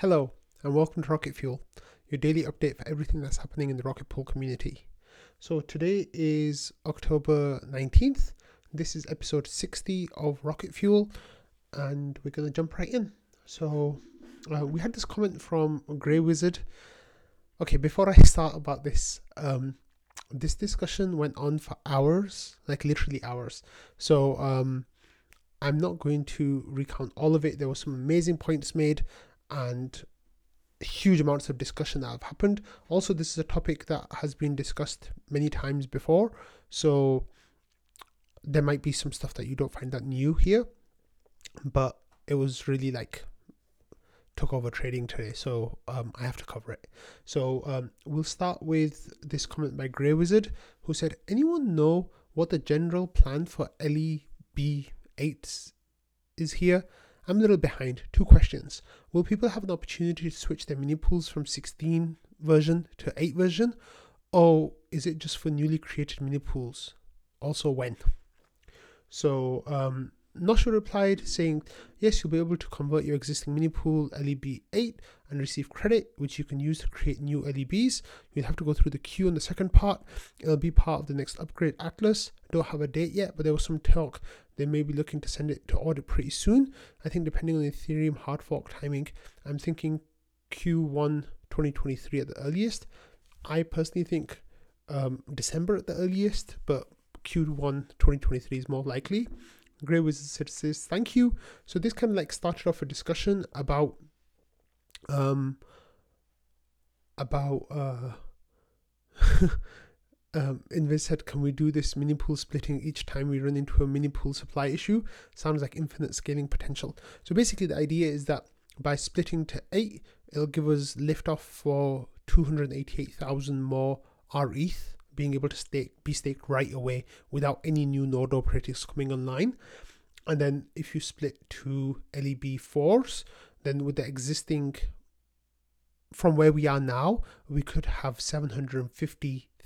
Hello, and welcome to Rocket Fuel, your daily update for everything that's happening in the Rocket Pool community. So, today is October 19th. This is episode 60 of Rocket Fuel, and we're going to jump right in. So, uh, we had this comment from Grey Wizard. Okay, before I start about this, um, this discussion went on for hours, like literally hours. So, um, I'm not going to recount all of it. There were some amazing points made, and huge amounts of discussion that have happened. Also, this is a topic that has been discussed many times before, so there might be some stuff that you don't find that new here, but it was really like took over trading today, so um, I have to cover it. So um, we'll start with this comment by Grey Wizard, who said, "Anyone know what the general plan for LEB8 is here?" I'm a little behind. Two questions. Will people have an opportunity to switch their mini pools from 16 version to 8 version? Or is it just for newly created mini pools? Also, when? So, um, Noshua replied saying, Yes, you'll be able to convert your existing mini pool LEB 8 and receive credit, which you can use to create new LEBs. You'll have to go through the queue on the second part. It'll be part of the next upgrade Atlas. Don't have a date yet, but there was some talk they may be looking to send it to audit pretty soon. I think depending on the Ethereum hard fork timing, I'm thinking Q1 2023 at the earliest. I personally think um, December at the earliest, but Q1 2023 is more likely. Grey Wizard says thank you. So this kind of like started off a discussion about um about uh um, Invis said, can we do this mini pool splitting each time we run into a mini pool supply issue? Sounds like infinite scaling potential. So basically the idea is that by splitting to eight, it'll give us liftoff for 288,000 more RETH being able to stake, be staked right away without any new node operators coming online. And then if you split to LEB4s, then with the existing, from where we are now, we could have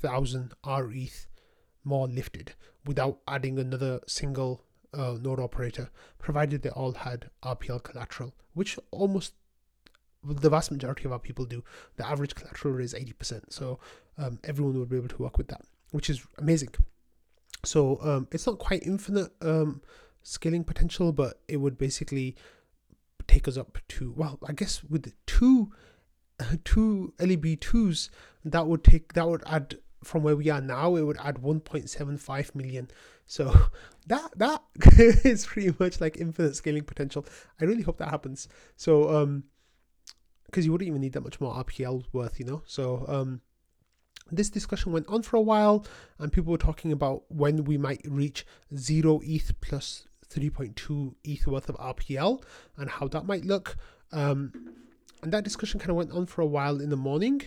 750,000 RETH more lifted without adding another single uh, node operator, provided they all had RPL collateral, which almost the vast majority of our people do. The average collateral is 80%. So um, everyone would be able to work with that, which is amazing. So um, it's not quite infinite um, scaling potential, but it would basically take us up to, well, I guess with two two LEB twos, that would take that would add from where we are now, it would add 1.75 million. So that that is pretty much like infinite scaling potential. I really hope that happens. So um because you wouldn't even need that much more RPL worth, you know. So um, this discussion went on for a while, and people were talking about when we might reach zero ETH plus 3.2 ETH worth of RPL and how that might look. Um, and that discussion kind of went on for a while in the morning,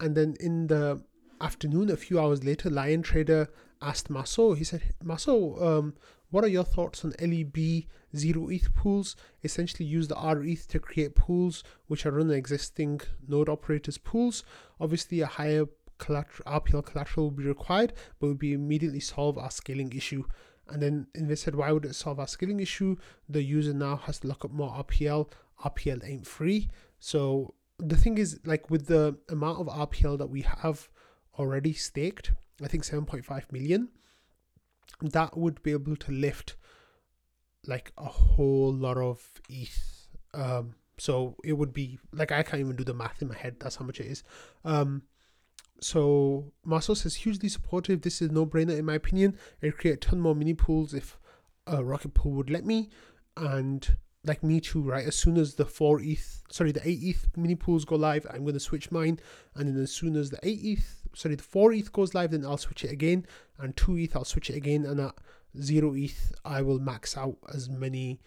and then in the afternoon, a few hours later, Lion Trader asked Marceau. He said, "Marceau, um, what are your thoughts on LEB zero ETH pools? Essentially, use the RETH to create pools which are run on existing node operators pools. Obviously, a higher collateral, RPL collateral will be required, but would be immediately solve our scaling issue. And then they said, why would it solve our scaling issue? The user now has to lock up more RPL. RPL ain't free. So the thing is, like with the amount of RPL that we have already staked, I think 7.5 million that would be able to lift like a whole lot of ETH. Um, so it would be like I can't even do the math in my head. That's how much it is. Um, so Marceau says hugely supportive. This is no brainer in my opinion. It'd create a ton more mini pools if a rocket pool would let me, and like me too, right? As soon as the four ETH, sorry, the eight ETH mini pools go live, I'm going to switch mine. And then as soon as the eight ETH, sorry, the four ETH goes live, then I'll switch it again. And two ETH, I'll switch it again. And at zero ETH, I will max out as many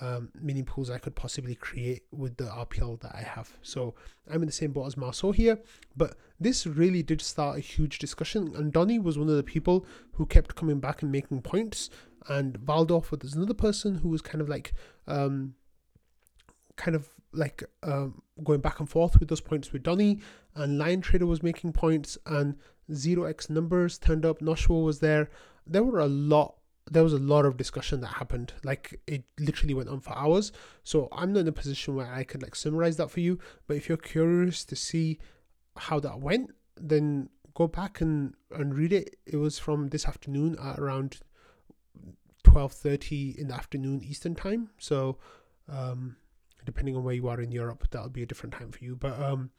um, mini pools I could possibly create with the RPL that I have. So I'm in the same boat as Marceau here. But this really did start a huge discussion. And Donny was one of the people who kept coming back and making points and Valdorf There's another person who was kind of like um, kind of like um, going back and forth with those points with Donny, and Lion Trader was making points, and Zero X numbers turned up. Noshua was there. There were a lot. there was a lot of discussion that happened. Like it literally went on for hours. So I'm not in a position where I could like summarize that for you. But if you're curious to see how that went, then go back and, and read it. It was from this afternoon at around twelve thirty in the afternoon Eastern time. So um, depending on where you are in Europe, that'll be a different time for you. But um,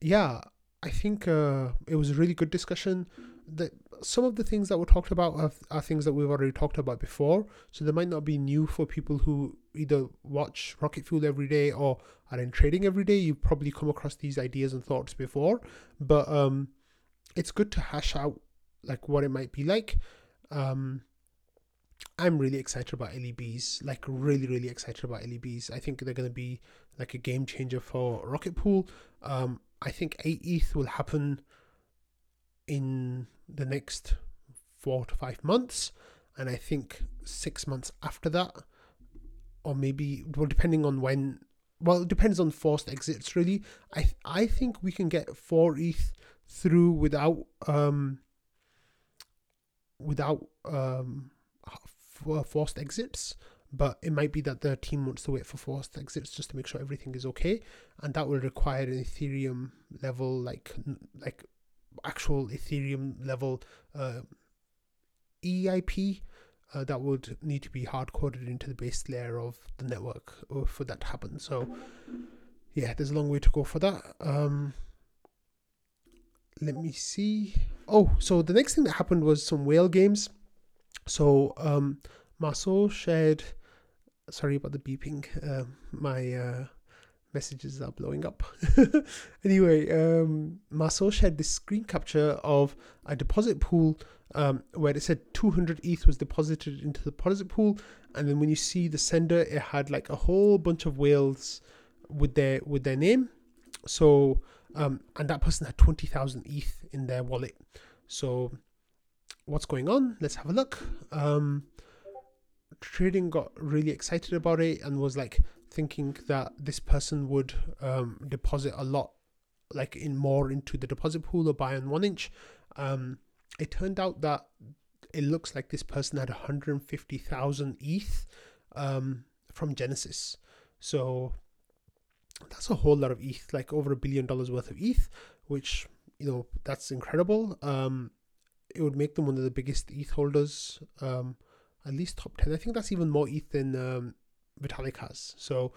yeah, I think uh, it was a really good discussion. That some of the things that were talked about are, are, things that we've already talked about before, so they might not be new for people who either watch Rocket Fuel every day or are in trading every day. You've probably come across these ideas and thoughts before, but um, it's good to hash out like what it might be like. Um, I'm really excited about LEBs, like really, really excited about LEBs. I think they're going to be like a game changer for Rocket Pool. Um, I think 8 ETH will happen in the next four to five months. And I think six months after that, or maybe, well, depending on when, well, it depends on forced exits really. I, I think we can get 4 ETH through without, um, without, um, forced exits but it might be that the team wants to wait for forced exits just to make sure everything is okay and that will require an ethereum level like like actual ethereum level uh, eip uh, that would need to be hard coded into the base layer of the network uh, for that to happen. So yeah there's a long way to go for that. Um let me see. Oh so the next thing that happened was some whale games so um shared sorry about the beeping. Uh, my uh, messages are blowing up. anyway, um, shared this screen capture of a deposit pool um, where it said 200 ETH was deposited into the deposit pool, and then when you see the sender, it had like a whole bunch of whales with their with their name. So, um, and that person had 20,000 ETH in their wallet. So, what's going on? Let's have a look. Um, trading got really excited about it and was like thinking that this person would um, deposit a lot like in more into the deposit pool or buy on 1inch um, it turned out that it looks like this person had 150,000 ETH um, from Genesis. So that's a whole lot of ETH, like over a billion dollars worth of ETH, which, you know, that's incredible. Um, it would make them one of the biggest ETH holders um, at least top 10. I think that's even more ETH than um, Vitalik has. So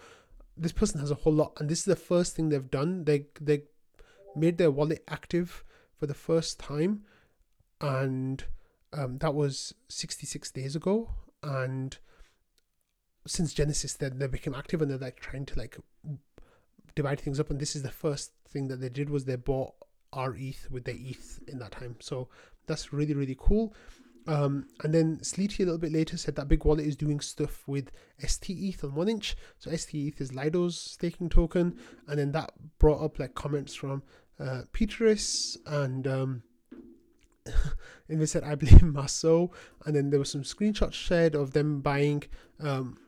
this person has a whole lot. And this is the first thing they've done. They, they made their wallet active for the first time. And um, that was 66 days ago. And since Genesis, then they became active and they're like trying to like divide things up. And this is the first thing that they did was they bought rETH with their ETH in that time. So that's really, really cool. Um, and then Sleety a little bit later said that Big Wallet is doing stuff with STETH on 1inch. So STETH is Lido's staking token, and then that brought up like comments from uh, Peteris and um, and they said I blame Marceau, and then there was some screenshots shared of them buying um,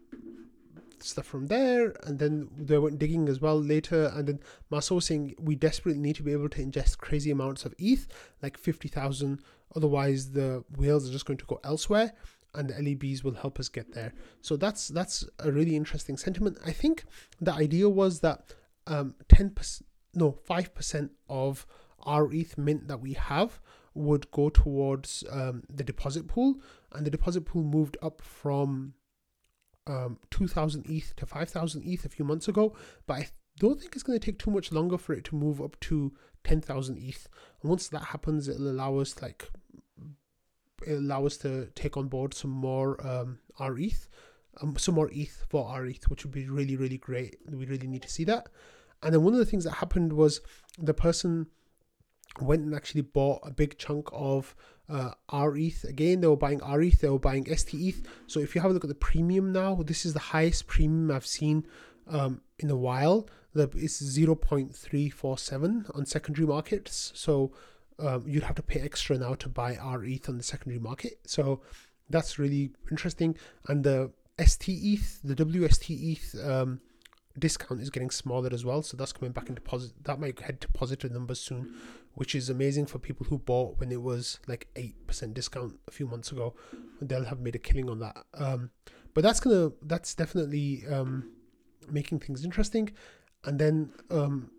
stuff from there, and then they went digging as well later, and then Marceau saying we desperately need to be able to ingest crazy amounts of ETH, like fifty thousand Otherwise, the whales are just going to go elsewhere, and the LEBs will help us get there. So that's that's a really interesting sentiment. I think the idea was that um, ten percent, no, five percent of our ETH mint that we have would go towards um, the deposit pool, and the deposit pool moved up from um, 2,000 ETH to 5,000 ETH a few months ago, but I don't think it's going to take too much longer for it to move up to 10,000 ETH. And once that happens, it'll allow us like it'll allow us to take on board some more um, rETH, um, some more ETH for rETH, which would be really really great. We really need to see that. And then one of the things that happened was the person went and actually bought a big chunk of uh, rETH. Again, they were buying rETH, they were buying STETH. So if you have a look at the premium now, this is the highest premium I've seen um, in a while. The, it's 0.347 on secondary markets. So um, you'd have to pay extra now to buy rETH on the secondary market. So that's really interesting. And the STETH, the WSTETH um, discount is getting smaller as well. So that's coming back into positive. That might head to positive numbers soon, which is amazing for people who bought when it was like eight percent discount a few months ago. They'll have made a killing on that. Um, but that's gonna that's definitely um, making things interesting. And then um,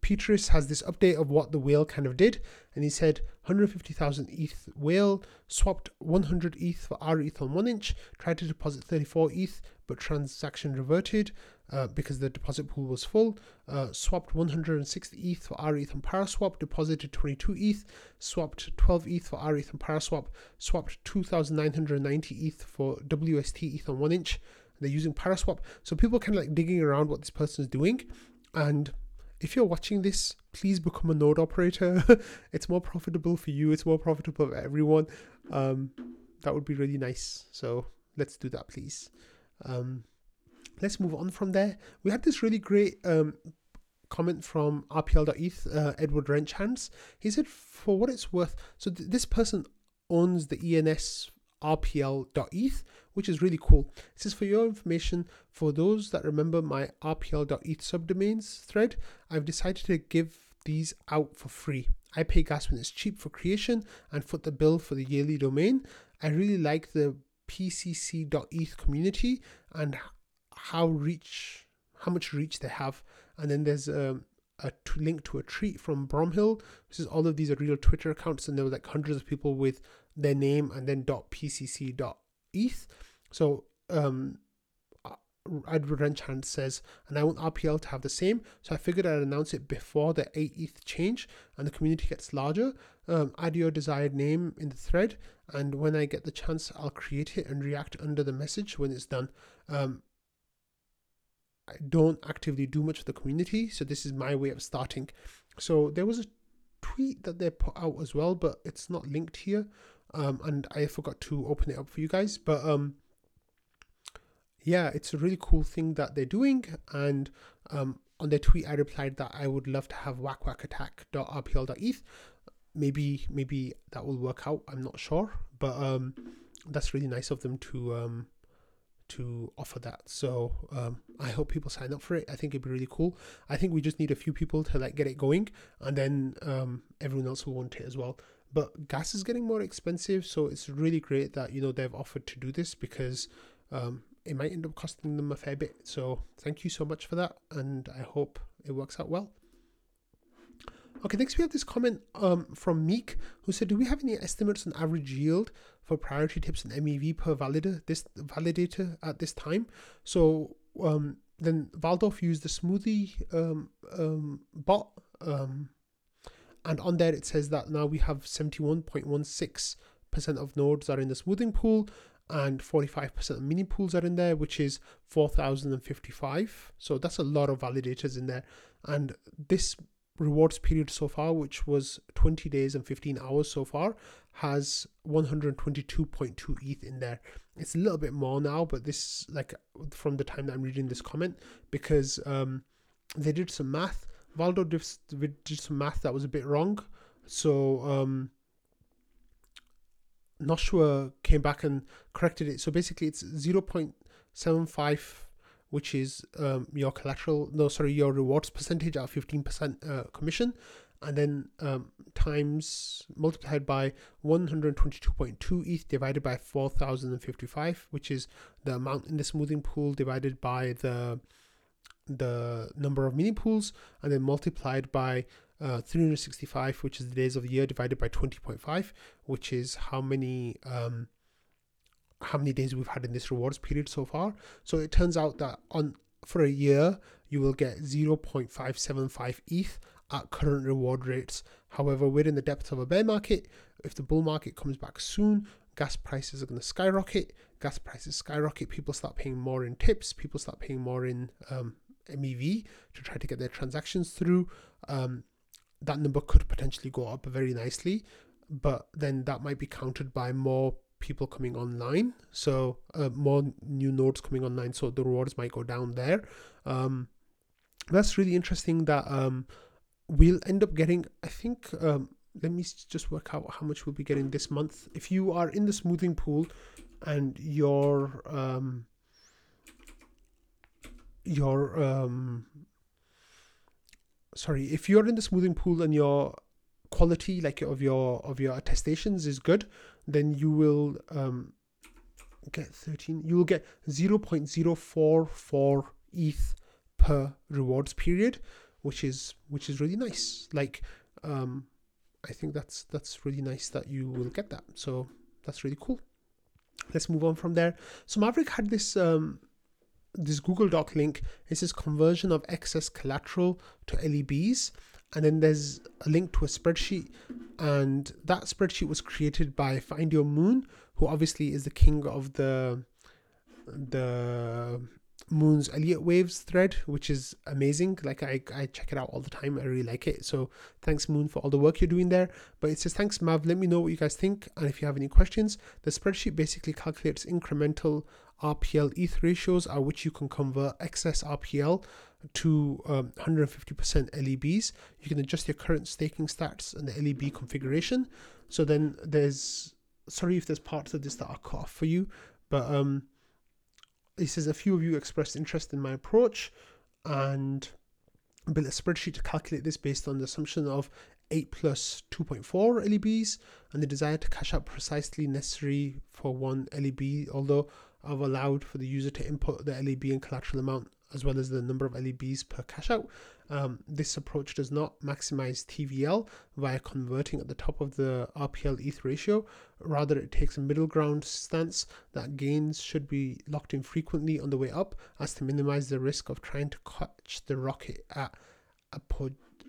Petrus has this update of what the whale kind of did, and he said 150,000 ETH whale swapped 100 ETH for R ETH on 1inch, tried to deposit 34 ETH, but transaction reverted uh, because the deposit pool was full. Uh, swapped 160 ETH for R ETH on Paraswap, deposited 22 ETH, swapped 12 ETH for R ETH on Paraswap, swapped 2,990 ETH for WST ETH on 1inch. They're using Paraswap, so people kind of like digging around what this person is doing, and if you're watching this, please become a node operator. it's more profitable for you. It's more profitable for everyone. Um, that would be really nice. So let's do that, please. Um, let's move on from there. We had this really great um, comment from RPL.eth, uh, Edward Wrenchhands. He said, for what it's worth, so th- this person owns the ENS RPL.eth, which is really cool. It says, for your information, for those that remember my RPL.eth subdomains thread, I've decided to give these out for free. I pay gas when it's cheap for creation and foot the bill for the yearly domain. I really like the pcc.eth community and how reach how much reach they have and then there's a link to a tweet from Bromhill. This is all of these are real Twitter accounts, and there were like hundreds of people with their name and then .pcc.eth. So um, Edward Wrenchhand says, and I want RPL to have the same. So I figured I'd announce it before the 8 ETH change and the community gets larger. Um, add your desired name in the thread, and when I get the chance, I'll create it and react under the message when it's done. Um, I don't actively do much for the community, so this is my way of starting. So there was a tweet that they put out as well, but it's not linked here, um, and I forgot to open it up for you guys. But um, yeah, it's a really cool thing that they're doing, and um, on their tweet I replied that I would love to have whackwhackattack.rpl.eth. Maybe maybe that will work out. I'm not sure, but um, that's really nice of them to um to offer that. So um, I hope people sign up for it. I think it'd be really cool. I think we just need a few people to like get it going, and then um, everyone else will want it as well. But gas is getting more expensive, so it's really great that you know they've offered to do this because um, it might end up costing them a fair bit. So thank you so much for that, and I hope it works out well. Okay, next we have this comment um, from Meek who said, "Do we have any estimates on average yield for priority tips and MEV per validator this validator at this time?" So um, then Valdorf used the smoothie um, um, bot, um, and on there it says that now we have seventy one point one six percent of nodes are in the smoothing pool and 45% of mini pools are in there, which is 4,055. So that's a lot of validators in there. And this rewards period so far, which was 20 days and 15 hours so far, has 122.2 ETH in there. It's a little bit more now, but this like from the time that I'm reading this comment because um, they did some math. Valdo did, did some math that was a bit wrong, so um, Noshua came back and corrected it. So basically, it's 0.75 which is um, your collateral, no, sorry, your rewards percentage at 15% uh, commission, and then um, times multiplied by 122.2 ETH divided by 4,055, which is the amount in the smoothing pool divided by the the number of mini pools, and then multiplied by uh, 365, which is the days of the year, divided by 20.5, which is how many um, how many days we've had in this rewards period so far. So it turns out that on for a year you will get 0.575 ETH at current reward rates. However, we're in the depths of a bear market. If the bull market comes back soon, gas prices are going to skyrocket. Gas prices skyrocket. People start paying more in tips. People start paying more in um, MEV to try to get their transactions through. Um, that number could potentially go up very nicely, but then that might be countered by more people coming online. So uh, more new nodes coming online. So the rewards might go down there. Um, that's really interesting that um, we'll end up getting, I think, um, let me just work out how much we'll be getting this month. If you are in the smoothing pool and your um, your um sorry if you're in the smoothing pool and your quality like of your of your attestations is good then you will um get 13 you will get 0.044 eth per rewards period which is which is really nice. Like um i think that's that's really nice that you will get that. So that's really cool. Let's move on from there. So maverick had this um this google doc link. It says conversion of excess collateral to lebs and then there's a link to a spreadsheet. And that spreadsheet was created by find your moon who obviously is the king of the the moon's elliott waves thread which is amazing. Like I, I check it out all the time. I really like it. So thanks moon for all the work you're doing there. But it says thanks mav. Let me know what you guys think. And if you have any questions the spreadsheet basically calculates incremental rpl eth ratios at which you can convert excess rpl to um, 150% LEBs. You can adjust your current staking stats and the LEB configuration. So then there's, sorry if there's parts of this that are cut off for you, but um, it says a few of you expressed interest in my approach and built a spreadsheet to calculate this based on the assumption of 8 plus 2.4 LEBs and the desire to cash out precisely necessary for one LEB, although I've allowed for the user to input the LEB and collateral amount as well as the number of LEBs per cash out. Um, this approach does not maximize TVL via converting at the top of the RPL ETH ratio. Rather, it takes a middle ground stance that gains should be locked in frequently on the way up as to minimize the risk of trying to catch the rocket at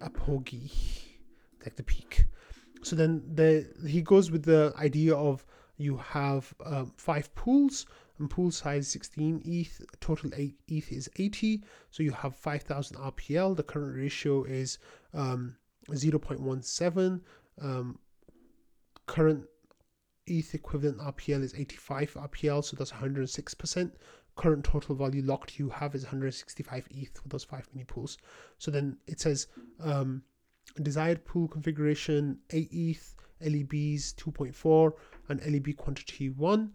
apogee, like the peak. So then the, he goes with the idea of you have um, five pools and pool size 16 ETH, total ETH is 80. So you have 5000 RPL. The current ratio is um, 0.17. Um, current ETH equivalent RPL is 85 RPL, so that's 106%. Current total value locked you have is 165 ETH for those five mini pools. So then it says um, desired pool configuration 8 ETH, LEBs 2.4, and LEB quantity 1.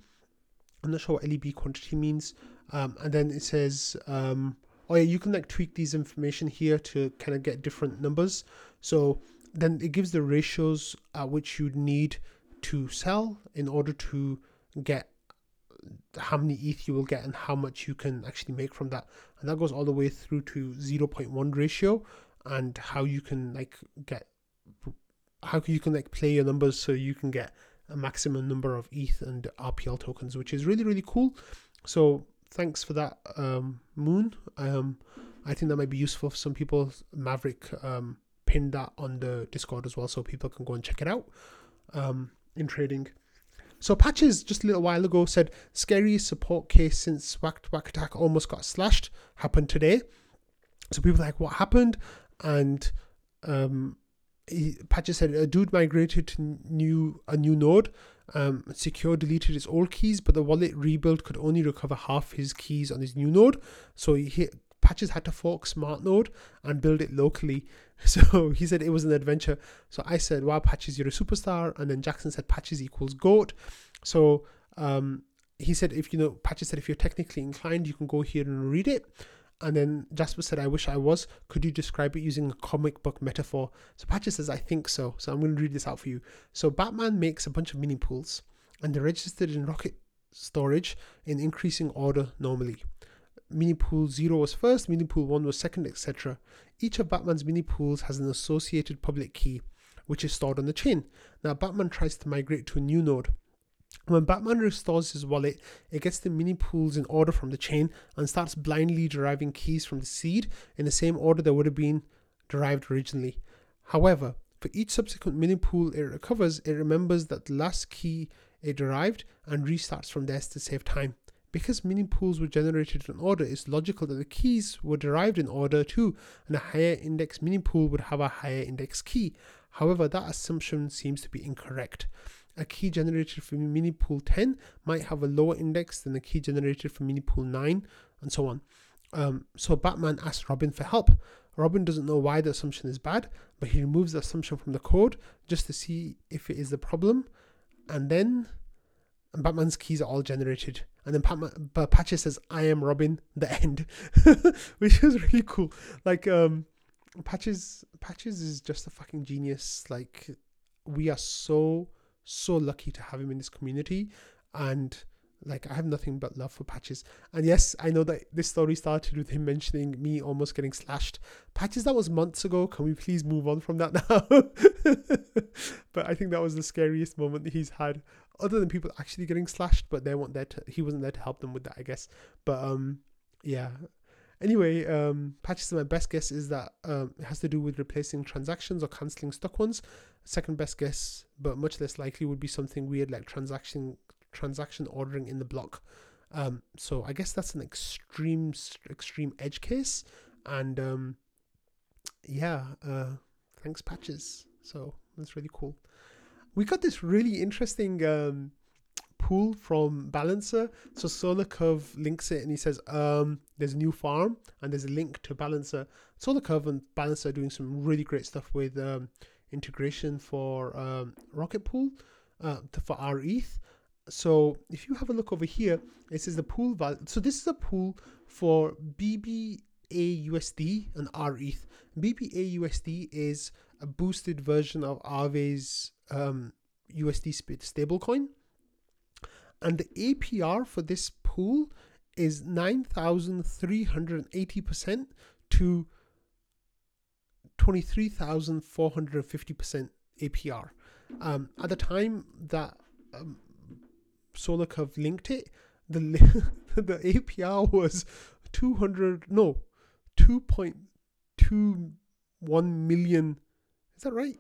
I'm not sure what LEB quantity means. Um, and then it says, um, oh yeah, you can like tweak these information here to kind of get different numbers. So then it gives the ratios at which you need to sell in order to get how many ETH you will get and how much you can actually make from that. And that goes all the way through to 0.1 ratio and how you can like get how you can like play your numbers so you can get a maximum number of ETH and RPL tokens, which is really, really cool. So thanks for that, um, Moon. Um, I think that might be useful for some people. Maverick um, pinned that on the Discord as well, so people can go and check it out um, in trading. So Patches just a little while ago said scariest support case since Whack Whack Attack almost got slashed happened today. So people like what happened and um, he, Patches said a dude migrated to new a new node. Um, secure deleted his old keys, but the wallet rebuild could only recover half his keys on his new node. So he Patches had to fork Smart Node and build it locally. So he said it was an adventure. So I said, "Wow, Patches, you're a superstar." And then Jackson said, "Patches equals goat." So um, he said, "If you know," Patches said, "If you're technically inclined, you can go here and read it." And then Jasper said, I wish I was. Could you describe it using a comic book metaphor? So Patches says, I think so. So I'm going to read this out for you. So Batman makes a bunch of mini pools and they're registered in Rocket storage in increasing order normally. Mini pool 0 was first, mini pool 1 was second, etc. Each of Batman's mini pools has an associated public key, which is stored on the chain. Now, Batman tries to migrate to a new node. When Batman restores his wallet, it gets the mini pools in order from the chain and starts blindly deriving keys from the seed in the same order that would have been derived originally. However, for each subsequent mini pool it recovers, it remembers that the last key it derived and restarts from there to save time. Because mini pools were generated in order, it's logical that the keys were derived in order too, and a higher index mini pool would have a higher index key. However, that assumption seems to be incorrect a key generated from mini pool 10 might have a lower index than a key generated from mini pool 9 and so on. Um, so Batman asks Robin for help. Robin doesn't know why the assumption is bad, but he removes the assumption from the code just to see if it is the problem. And then and Batman's keys are all generated. and then Pat, but Patches says, "I am Robin." The end, which is really cool. Like um, Patches, Patches is just a fucking genius. Like we are so so lucky to have him in this community, and like I have nothing but love for Patches. And yes, I know that this story started with him mentioning me almost getting slashed. Patches, that was months ago. Can we please move on from that now? but I think that was the scariest moment that he's had, other than people actually getting slashed. But they weren't there to. He wasn't there to help them with that, I guess. But um, yeah. Anyway, um, Patches, my best guess is that um, it has to do with replacing transactions or canceling stuck ones. Second best guess, but much less likely, would be something weird like transaction transaction ordering in the block. Um, so I guess that's an extreme extreme edge case, and um, yeah, uh, thanks patches. So that's really cool. We got this really interesting um, pool from Balancer. So Solar Curve links it and he says, um, there's a new farm and there's a link to Balancer. Solar Curve and Balancer are doing some really great stuff with um, integration for um, Rocket Pool uh, for rETH. So if you have a look over here, it says the pool value. So this is a pool for BBA USD and RETH. BBA USD is a boosted version of Aave's um, USD stablecoin. And the APR for this pool is 9,380% to 23,450% APR. Um, at the time that um, SolarCurve linked it, the the APR was 200 no 2.21 million. Is that right?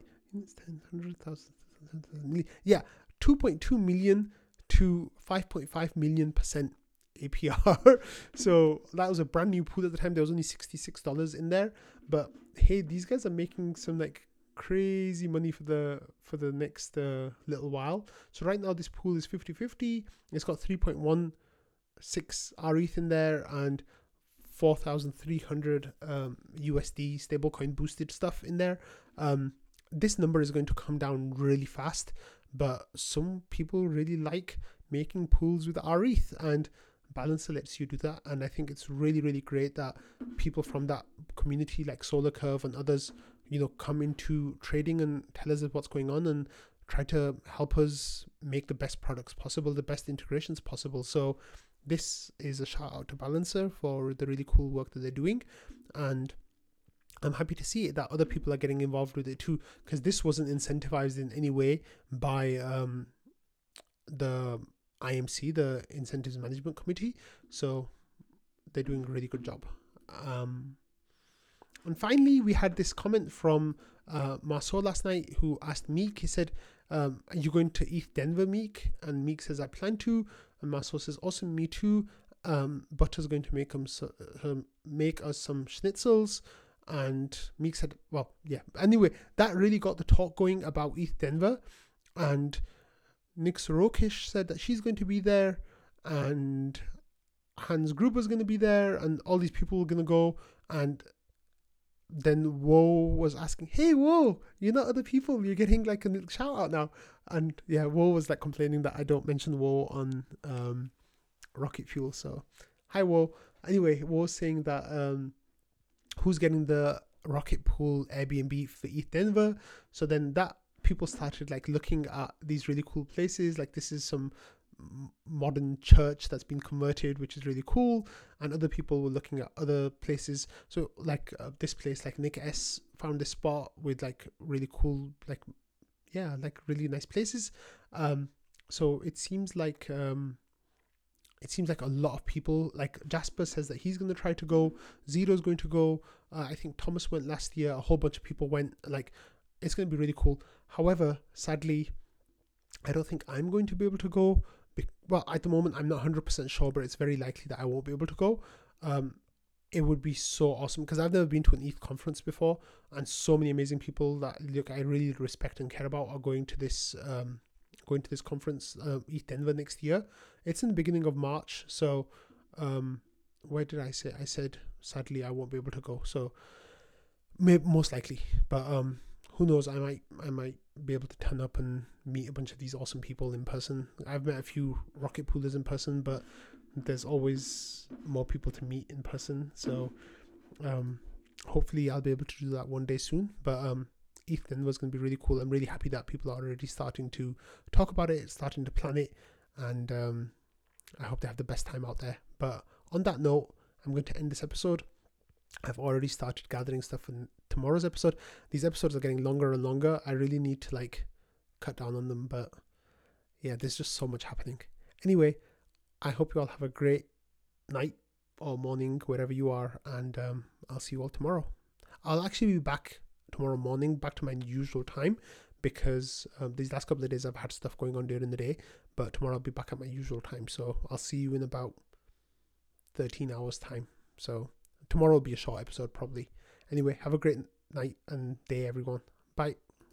Yeah, 2.2 million to 5.5 million percent APR. so that was a brand new pool at the time. There was only $66 in there. But hey, these guys are making some like crazy money for the for the next uh, little while. So right now this pool is 50-50. It's got 3.16 RETH in there and 4,300 um, USD stablecoin boosted stuff in there. Um, this number is going to come down really fast, but some people really like making pools with RETH and Balancer lets you do that. And I think it's really, really great that people from that community like Solar Curve and others you know come into trading and tell us what's going on and try to help us make the best products possible the best integrations possible so this is a shout out to balancer for the really cool work that they're doing and i'm happy to see it that other people are getting involved with it too because this wasn't incentivized in any way by um, the imc the incentives management committee so they're doing a really good job um, and finally, we had this comment from uh, Marceau last night who asked Meek, he said, um, Are you going to ETH Denver, Meek? And Meek says, I plan to. And Marceau says, Awesome, me too. Um, Butter's going to make, him so, um, make us some schnitzels. And Meek said, Well, yeah. Anyway, that really got the talk going about ETH Denver. And Nick Sorokish said that she's going to be there. And Hans Gruber's going to be there. And all these people are going to go. And then Woe was asking, "Hey, Woe, you're not other people. You're getting like a shout out now." And yeah, Woe was like complaining that I don't mention Woe on um, Rocket Fuel. So, hi, Woe. Anyway, Woe saying that um, who's getting the Rocket Pool Airbnb for ETH Denver. So then that people started like looking at these really cool places. Like this is some modern church that's been converted, which is really cool. And other people were looking at other places. So like uh, this place, like Nick S found this spot with like really cool, like yeah, like really nice places. Um, so it seems like um, it seems like a lot of people. Like Jasper says that he's going to try to go. Zero's going to go. Uh, I think Thomas went last year. A whole bunch of people went. Like it's going to be really cool. However, sadly, I don't think I'm going to be able to go well, at the moment, I'm not 100% sure, but it's very likely that I won't be able to go. Um, it would be so awesome because I've never been to an ETH conference before, and so many amazing people that look I really respect and care about are going to this um, going to this conference, uh, ETH Denver next year. It's in the beginning of March, so um, where did I say? I said sadly I won't be able to go, so maybe most likely, but um, who knows? I might I might be able to turn up and meet a bunch of these awesome people in person. I've met a few rocket poolers in person, but there's always more people to meet in person. So um, hopefully I'll be able to do that one day soon. But um, Ethan was going to be really cool. I'm really happy that people are already starting to talk about it, starting to plan it, and um, I hope they have the best time out there. But on that note, I'm going to end this episode. I've already started gathering stuff for tomorrow's episode. These episodes are getting longer and longer. I really need to like cut down on them, but yeah, there's just so much happening. Anyway, I hope you all have a great night or morning wherever you are, and um, I'll see you all tomorrow. I'll actually be back tomorrow morning, back to my usual time, because um, these last couple of days I've had stuff going on during the day, but tomorrow I'll be back at my usual time. So I'll see you in about 13 hours' time. So tomorrow will be a short episode, probably. Anyway, have a great night and day, everyone. Bye.